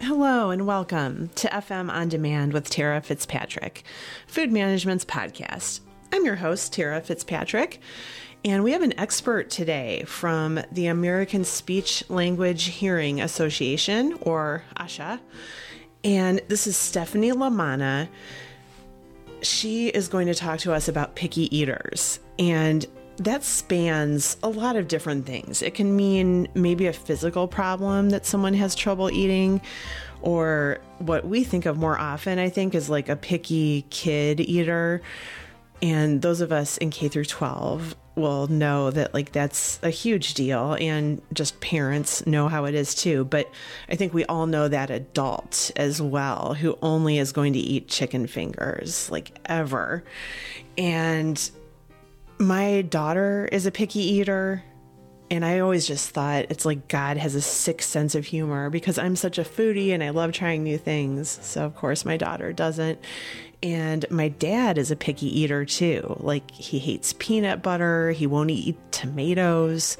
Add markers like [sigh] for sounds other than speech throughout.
Hello and welcome to FM On Demand with Tara Fitzpatrick, Food Management's podcast. I'm your host, Tara Fitzpatrick, and we have an expert today from the American Speech Language Hearing Association, or ASHA, and this is Stephanie Lamana. She is going to talk to us about picky eaters, and that spans a lot of different things. It can mean maybe a physical problem that someone has trouble eating, or what we think of more often, I think, is like a picky kid eater. And those of us in K through 12 will know that like that's a huge deal and just parents know how it is too but i think we all know that adult as well who only is going to eat chicken fingers like ever and my daughter is a picky eater. And I always just thought it's like God has a sick sense of humor because I'm such a foodie and I love trying new things. So, of course, my daughter doesn't. And my dad is a picky eater too. Like, he hates peanut butter, he won't eat tomatoes.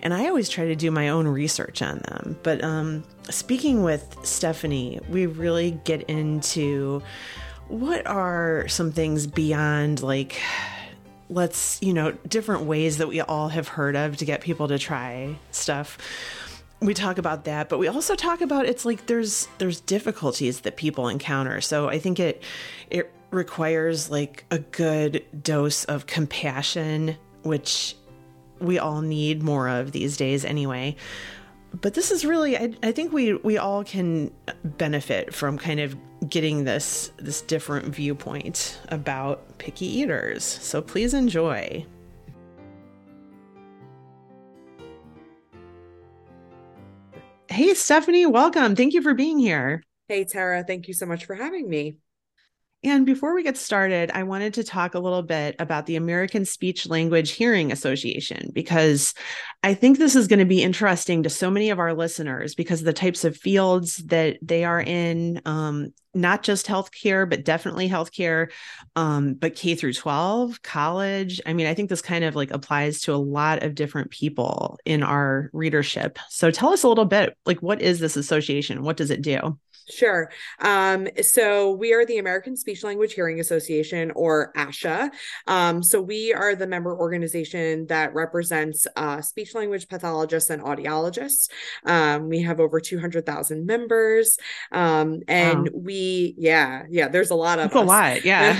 And I always try to do my own research on them. But um, speaking with Stephanie, we really get into what are some things beyond like let's, you know, different ways that we all have heard of to get people to try stuff. We talk about that, but we also talk about it's like there's there's difficulties that people encounter. So I think it it requires like a good dose of compassion, which we all need more of these days anyway but this is really I, I, think we we all can benefit from kind of getting this this different viewpoint about picky eaters. So please enjoy. Hey stephanie welcome. Thank you for being here. Hey tara thank you so much for having me and before we get started, I wanted to talk a little bit about the American Speech Language Hearing Association because I think this is going to be interesting to so many of our listeners because the types of fields that they are in, um, not just healthcare, but definitely healthcare, um, but K through 12, college. I mean, I think this kind of like applies to a lot of different people in our readership. So tell us a little bit like, what is this association? What does it do? Sure. Um, so we are the American Speech Language Hearing Association, or ASHA. Um, so we are the member organization that represents uh, speech language pathologists and audiologists. Um, we have over 200,000 members. Um, and wow. we, yeah, yeah, there's a lot of That's a lot. [laughs] Yeah.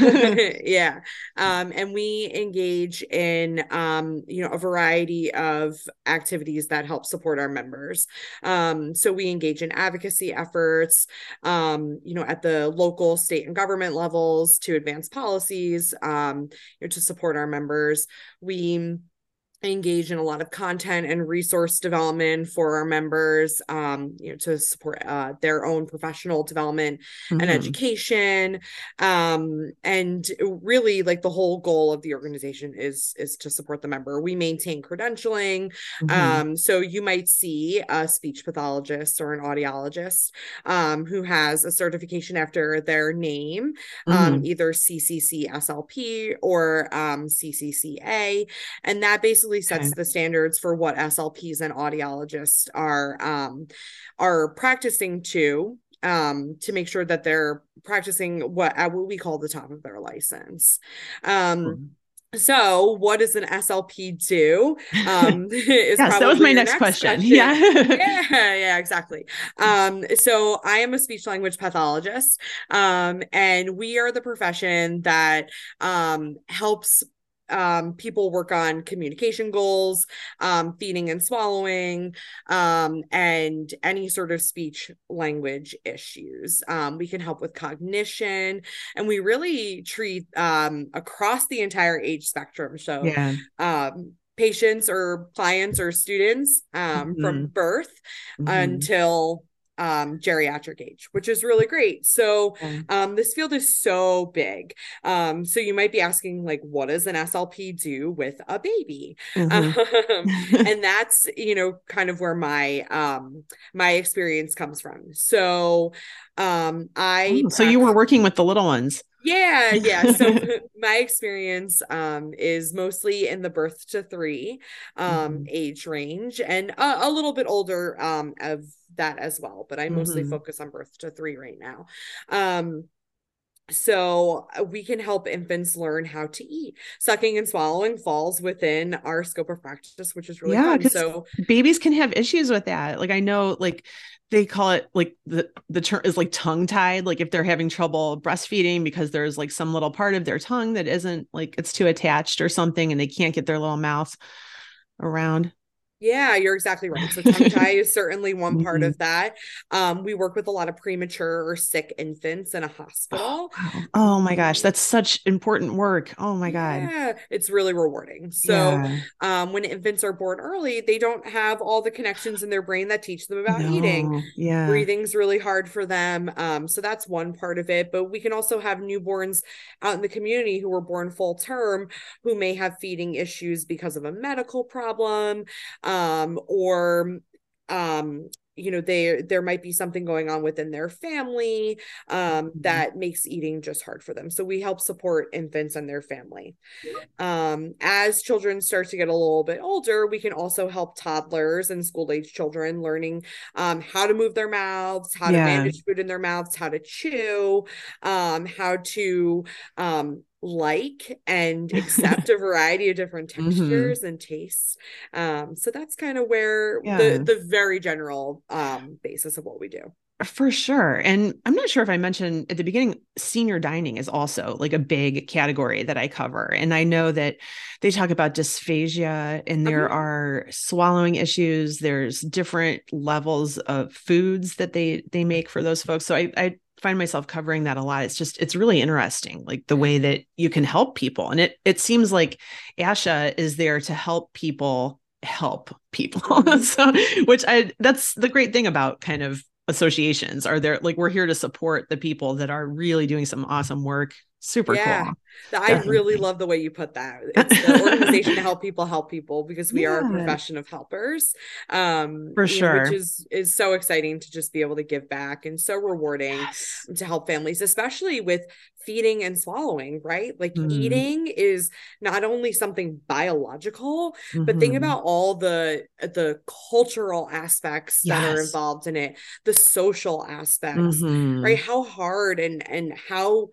yeah. Um, and we engage in, um, you know, a variety of activities that help support our members. so we engage in advocacy efforts um, you know, at the local, state, and government levels to advance policies, um, you know, to support our members. We engage in a lot of content and resource development for our members um, you know to support uh, their own professional development mm-hmm. and education um, and really like the whole goal of the organization is is to support the member we maintain credentialing mm-hmm. um, so you might see a speech pathologist or an audiologist um, who has a certification after their name um, mm-hmm. either ccc slp or um, ccca and that basically basically sets okay. the standards for what SLPs and audiologists are um, are practicing to um, to make sure that they're practicing what uh, what we call the top of their license. Um, mm-hmm. So, what does an SLP do? Um, [laughs] [laughs] yes, that was my next, next question. question. Yeah, yeah, yeah, exactly. Um, so, I am a speech language pathologist, um, and we are the profession that um, helps um, people work on communication goals, um, feeding and swallowing, um, and any sort of speech language issues. Um, we can help with cognition, and we really treat um, across the entire age spectrum. So, yeah. Um, patients or clients or students mm-hmm. from birth mm-hmm. until um, geriatric age, which is really great. So um, this field is so big. Um, so you might be asking, like, what does an SLP do with a baby? Mm-hmm. [laughs] and that's you know kind of where my um, my experience comes from. So um, I oh, so you were working with the little ones. Yeah, yeah. So [laughs] my experience um, is mostly in the birth to three um, mm-hmm. age range and a, a, little bit older um, of that as well. But I mostly mm-hmm. focus on birth to three right now. Um, so uh, we can help infants learn how to eat. Sucking and swallowing falls within our scope of practice which is really yeah, so babies can have issues with that. Like i know like they call it like the the term is like tongue tied like if they're having trouble breastfeeding because there's like some little part of their tongue that isn't like it's too attached or something and they can't get their little mouth around yeah, you're exactly right. So [laughs] tongue tie is certainly one part mm-hmm. of that. Um, we work with a lot of premature or sick infants in a hospital. Oh, oh, my gosh, that's such important work. Oh my god. Yeah, it's really rewarding. So yeah. um, when infants are born early, they don't have all the connections in their brain that teach them about no. eating. Yeah. Breathing's really hard for them. Um, so that's one part of it. But we can also have newborns out in the community who were born full term who may have feeding issues because of a medical problem um, or um, you know they there might be something going on within their family um, mm-hmm. that makes eating just hard for them so we help support infants and their family um, as children start to get a little bit older we can also help toddlers and school age children learning um, how to move their mouths how yeah. to manage food in their mouths how to chew um, how to um, like and accept a [laughs] variety of different mm-hmm. textures mm-hmm. and tastes. Um, so that's kind of where yeah. the the very general um, basis of what we do. For sure. And I'm not sure if I mentioned at the beginning, senior dining is also like a big category that I cover. And I know that they talk about dysphagia and there mm-hmm. are swallowing issues. There's different levels of foods that they they make for those folks. So I, I find myself covering that a lot. It's just it's really interesting, like the way that you can help people. And it it seems like ASHA is there to help people help people. [laughs] Mm-hmm. so which I that's the great thing about kind of associations are there like we're here to support the people that are really doing some awesome work super yeah. cool I really love the way you put that. It's the [laughs] organization to help people help people because we yeah. are a profession of helpers. Um for sure. Know, which is is so exciting to just be able to give back and so rewarding yes. to help families, especially with feeding and swallowing, right? Like mm. eating is not only something biological, mm-hmm. but think mm-hmm. about all the the cultural aspects yes. that are involved in it, the social aspects, mm-hmm. right? How hard and and how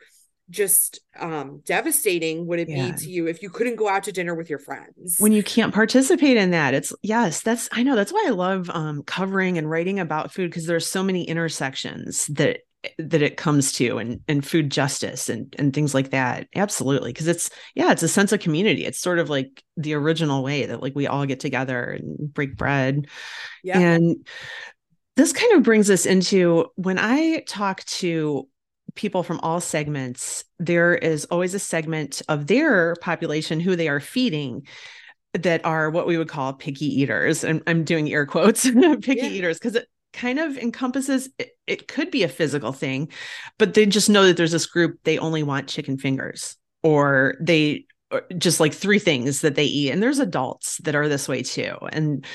just um devastating would it yeah. be to you if you couldn't go out to dinner with your friends? When you can't participate in that it's yes that's i know that's why i love um covering and writing about food because there's so many intersections that that it comes to and and food justice and and things like that. Absolutely because it's yeah it's a sense of community. It's sort of like the original way that like we all get together and break bread. Yeah. And this kind of brings us into when i talk to people from all segments, there is always a segment of their population who they are feeding that are what we would call picky eaters. And I'm doing air quotes, [laughs] picky yeah. eaters, because it kind of encompasses it, it could be a physical thing, but they just know that there's this group, they only want chicken fingers or they just like three things that they eat and there's adults that are this way too and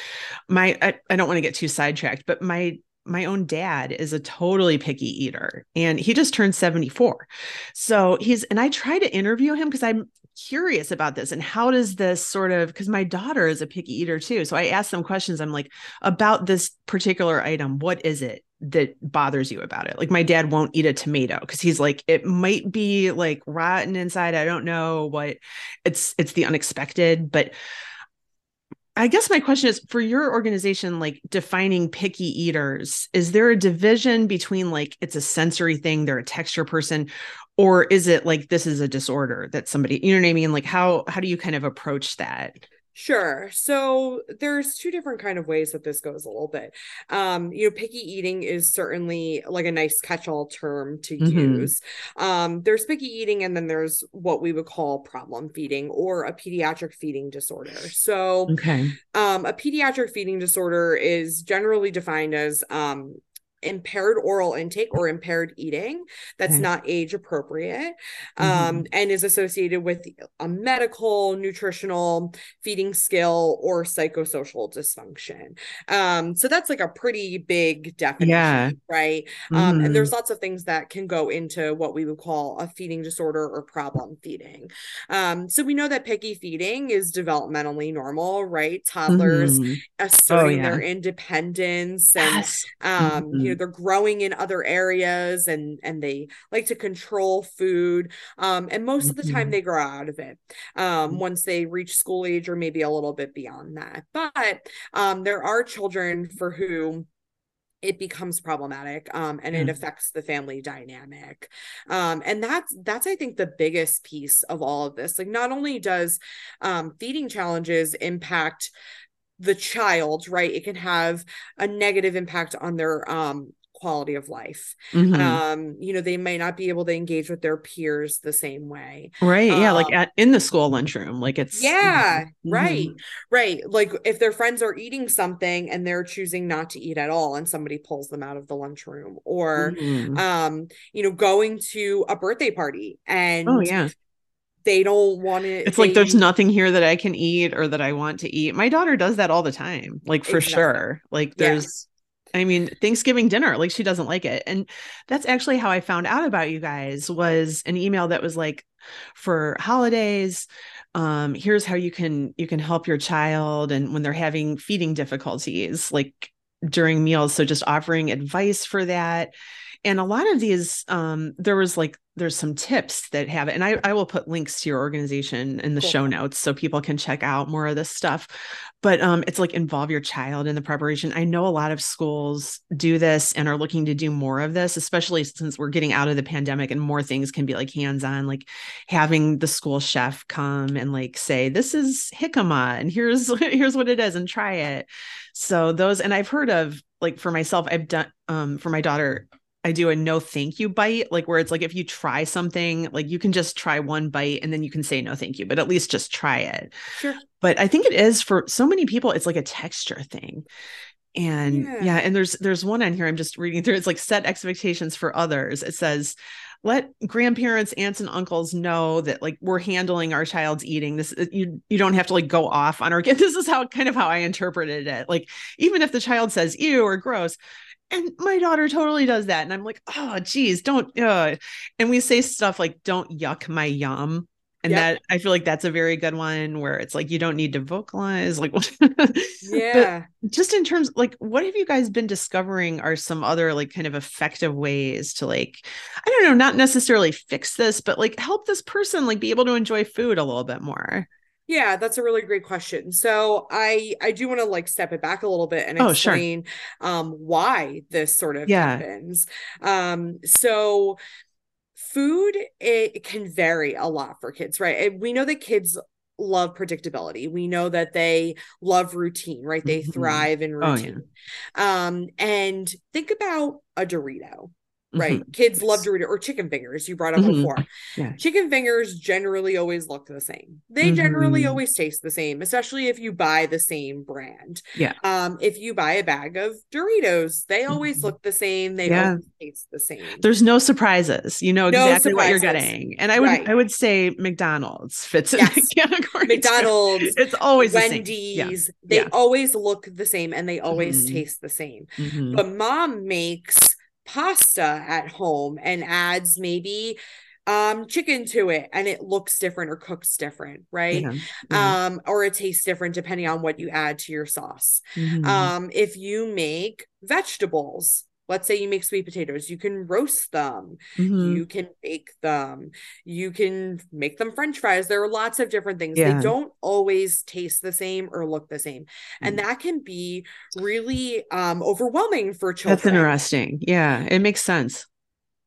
my I, I don't want to get too sidetracked but my my own dad is a totally picky eater and he just turned 74. So he's, and I try to interview him because I'm curious about this and how does this sort of, because my daughter is a picky eater too. So I ask them questions. I'm like, about this particular item, what is it? that bothers you about it. Like my dad won't eat a tomato because he's like it might be like rotten inside. I don't know what it's it's the unexpected, but I guess my question is for your organization, like defining picky eaters, is there a division between like it's a sensory thing, they're a texture person, or is it like this is a disorder that somebody, you know what I mean? Like how how do you kind of approach that? Sure. So there's two different kind of ways that this goes a little bit. Um, you know, picky eating is certainly like a nice catch-all term to mm-hmm. use. Um, there's picky eating, and then there's what we would call problem feeding or a pediatric feeding disorder. So, okay. um, a pediatric feeding disorder is generally defined as um impaired oral intake or impaired eating that's Okay. not age appropriate um, Mhm. and is associated with a medical, nutritional, feeding skill, or psychosocial dysfunction. Um, so that's like a pretty big definition, Yeah. right? Um, and there's Mhm. lots of things that can go into what we would call a feeding disorder or problem feeding. Um, so we know that picky feeding is developmentally normal, right? Toddlers Mhm. asserting yeah. their independence and Yes. um you know Mhm. they're growing in other areas and and they like to control food um and most of the time Mhm. they grow out of it um once they reach school age or maybe a little bit beyond that but um there are children for whom it becomes problematic um, and it affects the family dynamic um, and that's that's i think the biggest piece of all of this like not only does um, feeding challenges impact the child right it can have a negative impact on their um, quality of life Mhm. um, you know they may not be able to engage with their peers the same way right. Yeah. Like um, at, in the school lunchroom. Like it's. yeah, Mhm. right, right. Like if their friends are eating something and they're choosing not to eat at all, and somebody pulls them out of the lunchroom, or Mhm. um, you know, going to a birthday party and Oh, yeah. They don't want it. It's like there's nothing here that I can eat or that I want to eat. My daughter does that all the time, like for Exactly. sure. Like Yeah. there's, I mean, Thanksgiving dinner, like she doesn't like it. And that's actually how I found out about you guys was an email that was like for holidays. Um, here's how you can you can help your child and when they're having feeding difficulties, like during meals. So just offering advice for that. And a lot of these, um, there was like there's some tips that have it, and I, I will put links to your organization in the Cool. show notes so people can check out more of this stuff. But um, it's like involve your child in the preparation. I know a lot of schools do this and are looking to do more of this, especially since we're getting out of the pandemic and more things can be like hands on, like having the school chef come and like say, "This is jicama, and here's [laughs] here's what it is, and try it." So those, and I've heard of like for myself, I've done um for my daughter. I do a no thank you bite, like where it's like if you try something, like you can just try one bite and then you can say no thank you, but at least just try it. Sure. But I think it is for so many people, it's like a texture thing. And Yeah. yeah. and there's there's one on here I'm just reading through. It's like set expectations for others. It says, let grandparents, aunts, and uncles know that like we're handling our child's eating. This uh, you you don't have to like go off on our [laughs] This is how kind of how I interpreted it. Like even if the child says ew or gross, and my daughter totally does that. And I'm like, oh, geez, don't. Uh. And we say stuff like, don't yuck my yum. And Yep. that I feel like that's a very good one where it's like, you don't need to vocalize. Like, [laughs] but Yeah. just in terms, like, what have you guys been discovering are some other like kind of effective ways to like, I don't know, not necessarily fix this, but like help this person like be able to enjoy food a little bit more? Yeah, that's a really great question. So I I do want to like step it back a little bit and Oh, sure. explain um why this sort of Yeah. happens. Um so food it can vary a lot for kids, right? And we know that kids love predictability. We know that they love routine, right? They Mhm. thrive in Oh, yeah. routine. Um and think about a Dorito, right? Mhm. Kids love Yes. Dorito or chicken fingers you brought up Mhm. before. Yeah. Chicken fingers generally always look the same. They generally Mhm. always taste the same, especially if you buy the same brand. Yeah. Um, if you buy a bag of Doritos, they always Mhm. look the same. They Yeah. always taste the same. There's no surprises. You know No exactly what you're getting. And I would Right. I would say McDonald's fits in Yes. the [laughs] category. too. McDonald's, It's always the same. Yeah. Wendy's, they Yeah. always look the same and they always Mhm. taste the same. Mhm. But mom makes pasta at home and adds maybe um chicken to it and it looks different or cooks different, right? Yeah. Yeah. um or it tastes different depending on what you add to your sauce Mhm. um if you make vegetables let's say you make sweet potatoes you can roast them Mhm. you can bake them you can make them french fries there are lots of different things Yeah. they don't always taste the same or look the same and Mm. that can be really um overwhelming for children. That's interesting. Yeah, it makes sense.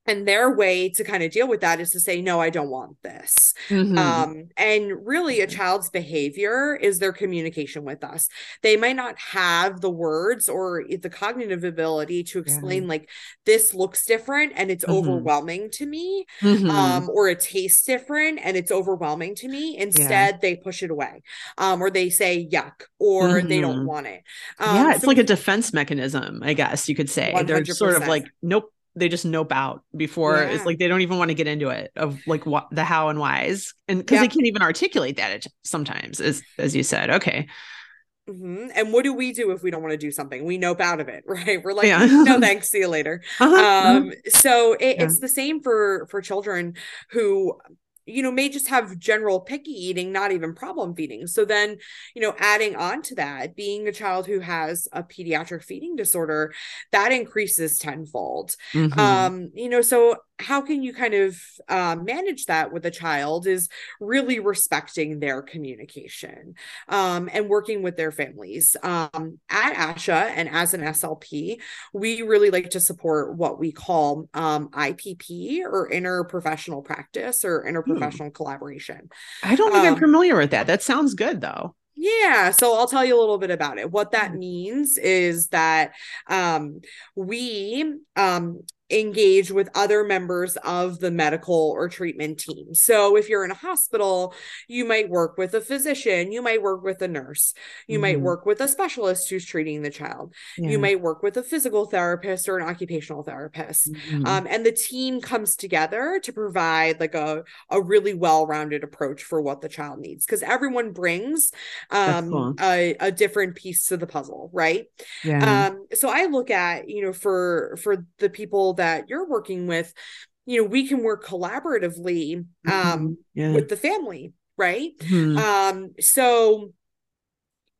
And their way to kind of deal with that is to say no i don't want this mm-hmm. um, and really a child's behavior is their communication with us they might not have the words or the cognitive ability to explain yeah. like this looks different and it's mm-hmm. overwhelming to me mm-hmm. um, or it tastes different and it's overwhelming to me instead yeah. they push it away um, or they say yuck or they don't mm-hmm. want it yeah it's so like a defense mechanism i guess you could say 100%. they're sort of like nope they just nope out before yeah. it's like they don't even want to get into it of like what the how and whys and because they can't even articulate that sometimes as as you said okay mm-hmm. and what do we do if we don't want to do something we nope out of it [laughs] right we're like yeah. no [laughs] thanks see you later uh-huh. um uh-huh. so it, yeah. it's the same for for children who you know may just have general picky eating not even problem feeding. So then you know adding on to that being a child who has a pediatric feeding disorder that increases tenfold. Mm-hmm. um you know so how can you kind of um, manage that with a child is really respecting their communication um, and working with their families. Um, at asha and as an slp we really like to support what we call um, ipp or interprofessional practice or interprofessional hmm. collaboration i don't think i'm um, familiar with that that sounds good though yeah, so I'll tell you a little bit about it. What that means is that um, we um, engage with other members of the medical or treatment team. So if you're in a hospital, you might work with a physician, you might work with a nurse, you mm-hmm. might work with a specialist who's treating the child. Yeah. You might work with a physical therapist or an occupational therapist. Mm-hmm. Um, and the team comes together to provide like a, a really well-rounded approach for what the child needs because everyone brings um, cool. a, a different piece to the puzzle, right? Yeah. Um, so I look at, you know, for for the people that you're working with you know we can work collaboratively um mm-hmm. yeah. with the family right mm-hmm. um so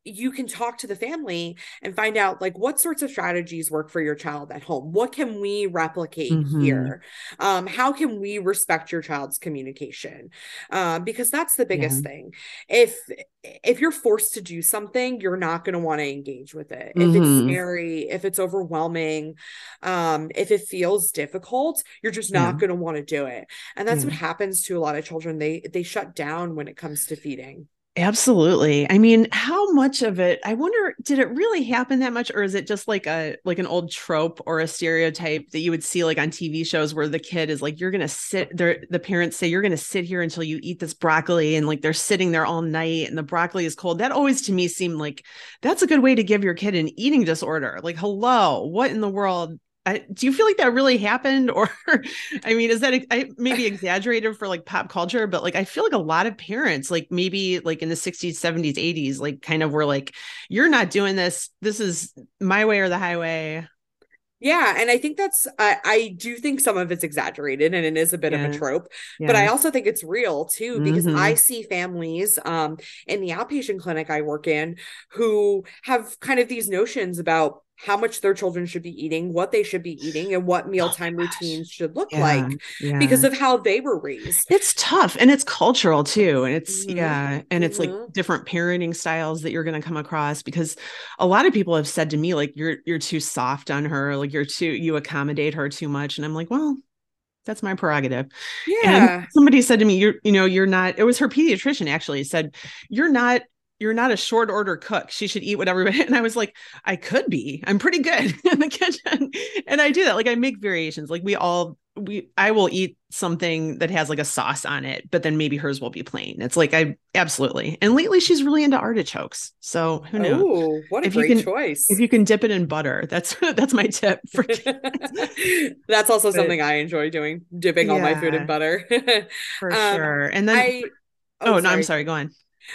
you can talk to the family and find out like what sorts of strategies work for your child at home what can we replicate mm-hmm. here um, how can we respect your child's communication um, because that's the biggest yeah. thing if if you're forced to do something you're not going to want to engage with it mm-hmm. if it's mm-hmm. scary if it's overwhelming um, if it feels difficult you're just not yeah. going to want to do it and that's yeah. what happens to a lot of children they they shut down when it comes to feeding Absolutely. I mean, how much of it, I wonder, did it really happen that much? Or is it just like a like an old trope or a stereotype that you would see like on TV shows where the kid is like, you're gonna sit there, the parents say, You're gonna sit here until you eat this broccoli, and like they're sitting there all night and the broccoli is cold. That always to me seemed like that's a good way to give your kid an eating disorder. Like, hello, what in the world I, do you feel like that really happened [laughs] or i mean is that I, maybe [laughs] exaggerated for like pop culture but like i feel like a lot of parents like maybe like in the 60s 70s 80s like kind of were like you're not doing this this is my way or the highway yeah, and I think that's I, I do think some of it's exaggerated and it is a bit yeah. of a trope, yeah. but I also think it's real too because mm-hmm. I see families um in the outpatient clinic I work in who have kind of these notions about how much their children should be eating, what they should be eating, and what mealtime oh routines should look yeah, like yeah. because of how they were raised. It's tough and it's cultural too. And it's, mm-hmm. yeah, and it's mm-hmm. like different parenting styles that you're going to come across because a lot of people have said to me, like, you're, you're too soft on her, like, you're too, you accommodate her too much. And I'm like, well, that's my prerogative. Yeah. And somebody said to me, you're, you know, you're not, it was her pediatrician actually said, you're not you're not a short order cook. She should eat whatever. [laughs] And I was like, I could be. I'm pretty good [laughs] in the kitchen. And I do that. Like I make variations. Like we all we I will eat something that has like a sauce on it, but then maybe hers will be plain. It's like I absolutely. And lately she's really into artichokes. So who knows? Oh, what a if great you can, choice. If you can dip it in butter, that's [laughs] that's my tip for That's also but, something I enjoy doing, dipping yeah, all my food in butter. for um, sure. And then I, oh, oh no, I'm sorry, go on.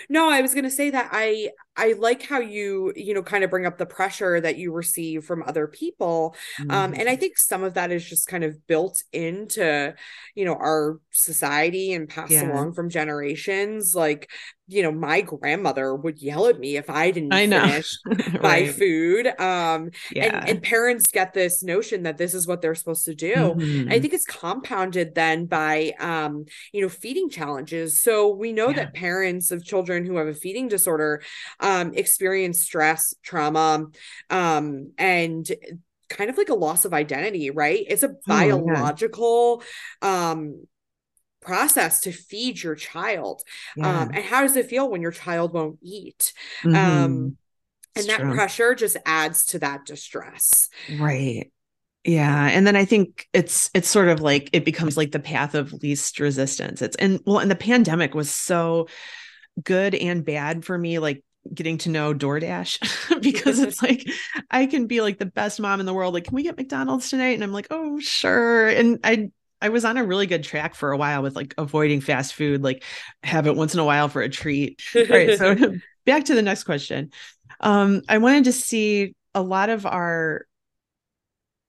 No, I was going to say that I I like how you, you know, kind of bring up the pressure that you receive from other people. Mm-hmm. Um, and I mm-hmm. think some of that is just kind of built into, you know, our society and passed yeah. along from generations. Like, you know, my grandmother would yell at me if I didn't I finish [laughs] right. my food. Um, yeah. and, and parents get this notion that this is what they're supposed to do. Mm-hmm. I think it's compounded then by, um, you know, feeding challenges. So we know yeah. that parents of children who have a feeding disorder um, experience stress, trauma, um, and kind of like a loss of identity, right? It's a biological oh, um process to feed your child. Yeah. Um and how does it feel when your child won't eat? Mm-hmm. Um and that true. pressure just adds to that distress. Right. Yeah, and then I think it's it's sort of like it becomes like the path of least resistance. It's and well, and the pandemic was so good and bad for me like getting to know DoorDash [laughs] because it's [laughs] like I can be like the best mom in the world. Like, can we get McDonald's tonight? And I'm like, oh, sure. And I I was on a really good track for a while with like avoiding fast food, like have it once in a while for a treat. All right. So [laughs] back to the next question. Um, I wanted to see a lot of our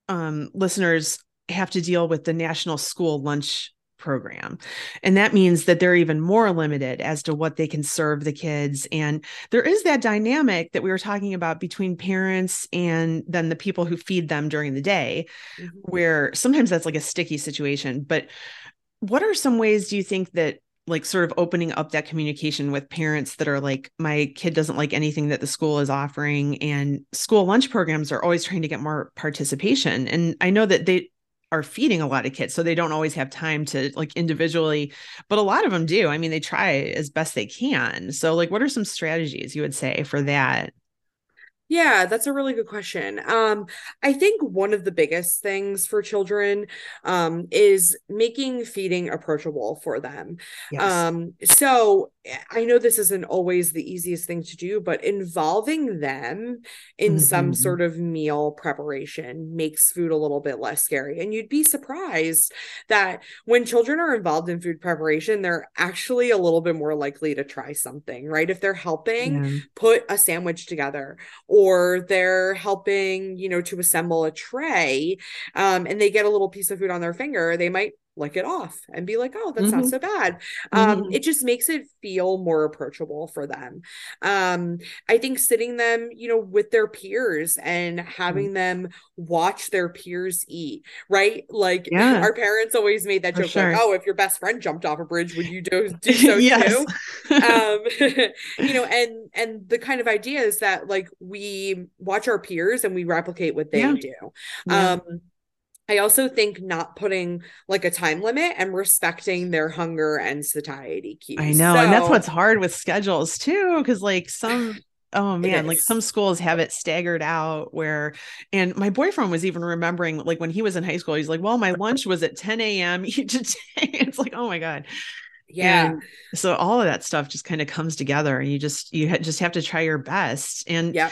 um, listeners have to deal with the national school lunch program. And that means that they're even more limited as to what they can serve the kids. And there is that dynamic that we were talking about between parents and then the people who feed them during the day, mm-hmm. where sometimes that's like a sticky situation. But what are some ways do you think that? like sort of opening up that communication with parents that are like my kid doesn't like anything that the school is offering and school lunch programs are always trying to get more participation and i know that they are feeding a lot of kids so they don't always have time to like individually but a lot of them do i mean they try as best they can so like what are some strategies you would say for that yeah, that's a really good question. Um, I think one of the biggest things for children um, is making feeding approachable for them. Yes. Um, so I know this isn't always the easiest thing to do, but involving them in mm-hmm. some sort of meal preparation makes food a little bit less scary. And you'd be surprised that when children are involved in food preparation, they're actually a little bit more likely to try something, right? If they're helping yeah. put a sandwich together or they're helping, you know, to assemble a tray um, and they get a little piece of food on their finger, they might lick it off and be like oh that's mm-hmm. not so bad um mm-hmm. it just makes it feel more approachable for them um i think sitting them you know with their peers and having mm-hmm. them watch their peers eat right like yeah. our parents always made that for joke sure. like oh if your best friend jumped off a bridge would you do, [laughs] do so too um [laughs] [laughs] you know and and the kind of idea is that like we watch our peers and we replicate what they yeah. do yeah. um I also think not putting like a time limit and respecting their hunger and satiety cues. I know. So, and that's what's hard with schedules too. Cause like some, [laughs] oh man, like some schools have it staggered out where, and my boyfriend was even remembering like when he was in high school, he's like, well, my lunch was at 10 a.m. [laughs] each day. it's like, oh my God. Yeah. And so all of that stuff just kind of comes together and you just, you ha- just have to try your best. And yeah.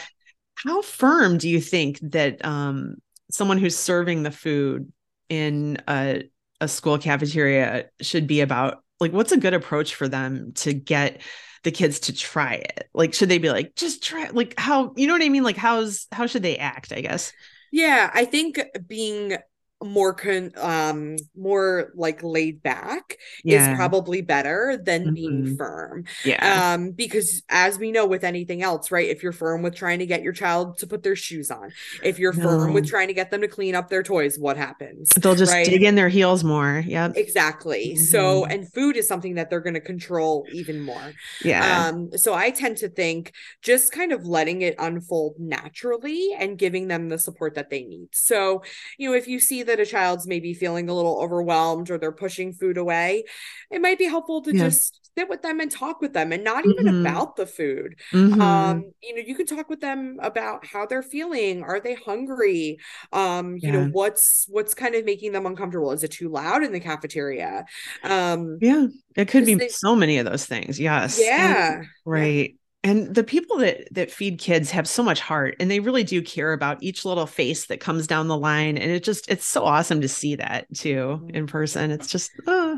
How firm do you think that um someone who's serving the food in a, a school cafeteria should be about like what's a good approach for them to get the kids to try it? Like should they be like just try like how you know what i mean? Like how's how should they act i guess? Yeah i think being more con um more like laid back yeah. is probably better than mm-hmm. being firm yeah um because as we know with anything else right if you're firm with trying to get your child to put their shoes on if you're no. firm with trying to get them to clean up their toys what happens they'll just right? dig in their heels more yeah exactly mm-hmm. so and food is something that they're going to control even more yeah um so i tend to think just kind of letting it unfold naturally and giving them the support that they need so you know if you see that that a child's maybe feeling a little overwhelmed or they're pushing food away, it might be helpful to yeah. just sit with them and talk with them and not even mm-hmm. about the food. Mm-hmm. Um, you know, you can talk with them about how they're feeling. Are they hungry? Um, you yeah. know, what's what's kind of making them uncomfortable? Is it too loud in the cafeteria? Um, yeah, it could be they, so many of those things. Yes. Yeah. Right and the people that that feed kids have so much heart and they really do care about each little face that comes down the line and it just it's so awesome to see that too mm-hmm. in person it's just uh.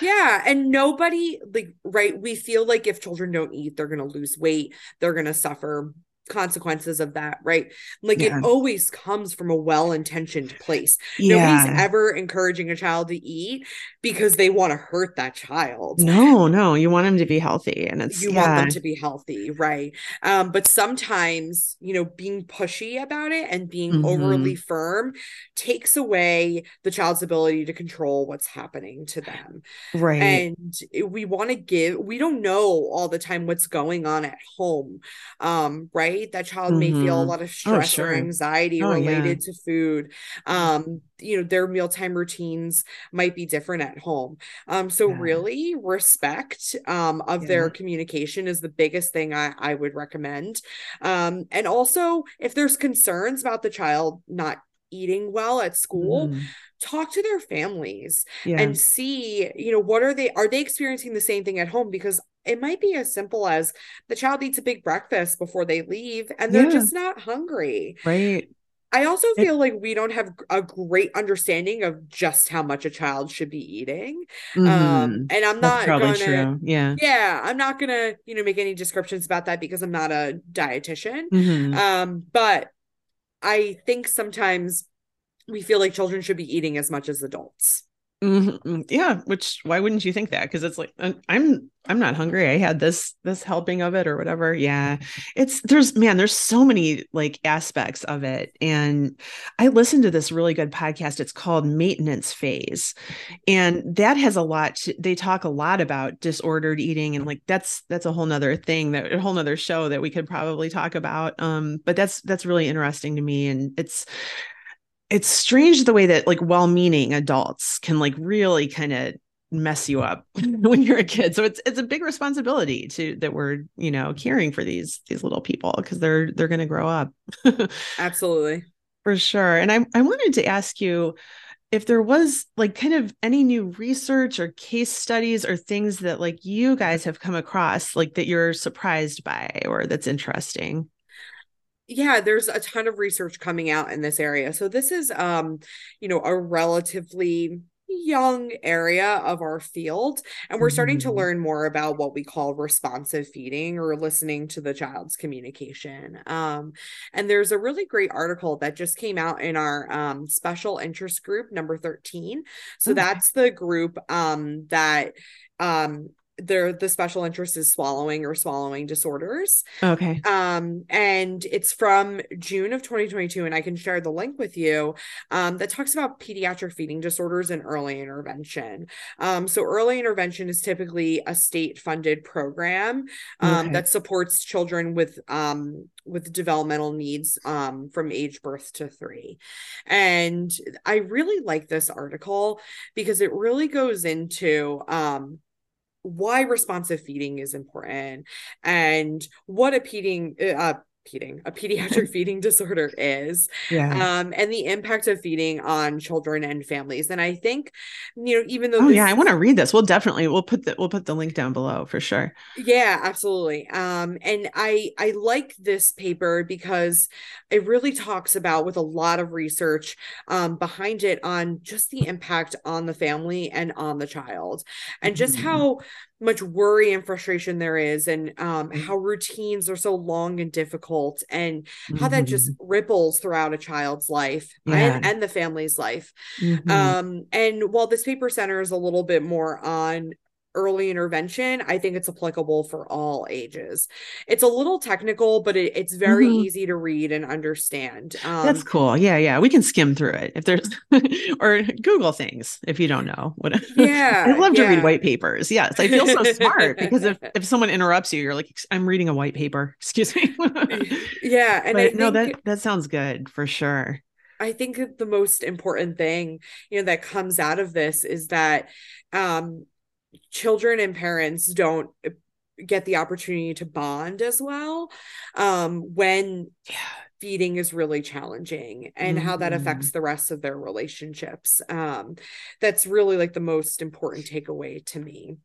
yeah and nobody like right we feel like if children don't eat they're going to lose weight they're going to suffer consequences of that, right? Like yeah. it always comes from a well-intentioned place. Yeah. Nobody's ever encouraging a child to eat because they want to hurt that child. No, no, you want them to be healthy and it's you yeah. want them to be healthy, right? Um, but sometimes, you know, being pushy about it and being mm-hmm. overly firm takes away the child's ability to control what's happening to them. Right. And we want to give we don't know all the time what's going on at home. Um, right? Right that child mm-hmm. may feel a mm-hmm. lot of oh, stress oh, sure. or anxiety oh, related yeah. to food um you know their mealtime routines might be different at home um so yeah. really respect um of yeah. their communication is the biggest thing i i would recommend um and also if there's concerns about the child not eating well at school mm. talk to their families yeah. and see you know what are they are they experiencing the same thing at home because it might be as simple as the child eats a big breakfast before they leave and they're yeah. just not hungry right I also feel it, like we don't have a great understanding of just how much a child should be eating. Um, mm-hmm. Um, and I'm not gonna, true. yeah, yeah, I'm not gonna, you know, make any descriptions about that because I'm not a dietitian. Mm-hmm. Um, but I think sometimes we feel like children should be eating as much as adults. Mm-hmm. Yeah, which why wouldn't you think that? Because it's like I'm I'm not hungry. I had this this helping of it or whatever. Yeah, it's there's man, there's so many like aspects of it. And I listened to this really good podcast. It's called Maintenance Phase, and that has a lot. To, they talk a lot about disordered eating, and like that's that's a whole nother thing that a whole nother show that we could probably talk about. Um, but that's that's really interesting to me, and it's it's strange the way that like well-meaning adults can like really kind of mess you up [laughs] when you're a kid. So it's it's a big responsibility to that we're you know caring for these these little people because they're they're going to grow up. [laughs] Absolutely. For sure. And i i wanted to ask you if there was like kind of any new research or case studies or things that like you guys have come across like that you're surprised by or that's interesting yeah there's a ton of research coming out in this area so this is um you know a relatively young area of our field and we're starting to mm-hmm. learn more about what we call responsive feeding or listening to the child's communication um, and there's a really great article that just came out in our um, special interest group number 13 so okay. that's the group um, that um their the special interest is swallowing or swallowing disorders. Okay. Um, and it's from June of 2022, and I can share the link with you. Um, that talks about pediatric feeding disorders and early intervention. Um, so early intervention is typically a state-funded program um, okay. that supports children with um with developmental needs um from age birth to three. And I really like this article because it really goes into um why responsive feeding is important and what a feeding uh, feeding a pediatric [laughs] feeding disorder is yeah. um and the impact of feeding on children and families and i think you know even though oh, this, yeah i want to read this we'll definitely we'll put the we'll put the link down below for sure yeah absolutely um and i i like this paper because it really talks about with a lot of research um behind it on just the impact on the family and on the child and just mm-hmm. how much worry and frustration there is and um, mm-hmm. how routines are so long and difficult and how mm-hmm. that just mm-hmm. ripples throughout a child's life yeah. and, and, the family's life mm-hmm. um, and while this paper centers a little bit more on early intervention, I think it's applicable for all ages. It's a little technical, but it, it's very mm-hmm. easy to read and understand. Um, That's cool. Yeah, yeah. We can skim through it if there's [laughs] or Google things if you don't know. What [laughs] yeah. I love to yeah. read white papers. Yes. I feel so smart because if, [laughs] if someone interrupts you, you're like, I'm reading a white paper. Excuse me. yeah. And but, no, that that sounds good for sure. I think the most important thing, you know, that comes out of this is that um children and parents don't get the opportunity to bond as well um, when yeah. feeding is really challenging and mm-hmm. how that mm-hmm. affects the rest of their relationships um, that's really like the most important takeaway to me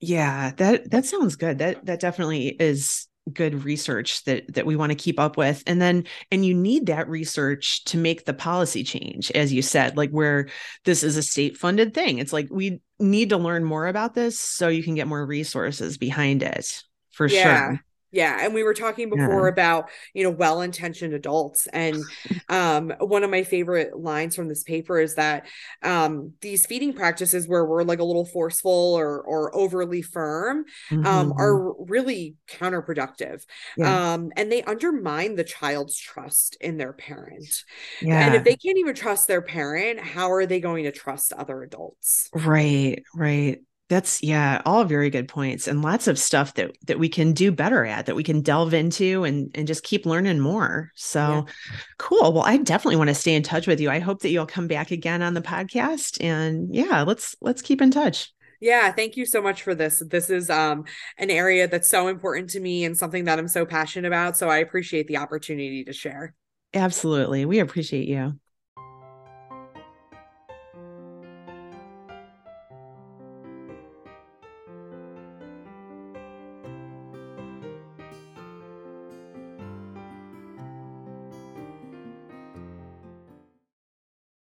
yeah that that sounds good that that definitely is good research that that we want to keep up with and then and you need that research to make the policy change as you said like where this is a state funded thing it's like we need to learn more about this so you can get more resources behind it for yeah. sure yeah and we were talking before yeah. about you know well-intentioned adults and [laughs] um one of my favorite lines from this paper is that um these feeding practices where we're like a little forceful or or overly firm um, mm-hmm. um are really counterproductive yeah. um and they undermine the child's trust in their parent yeah. and if they can't even trust their parent how are they going to trust other adults right right That's yeah, all very good points and lots of stuff that that we can do better at that we can delve into and and just keep learning more. So yeah. cool. Well, I definitely want to stay in touch with you. I hope that you'll come back again on the podcast and yeah, let's let's keep in touch. Yeah, thank you so much for this. This is um an area that's so important to me and something that I'm so passionate about, so I appreciate the opportunity to share. Absolutely. We appreciate you.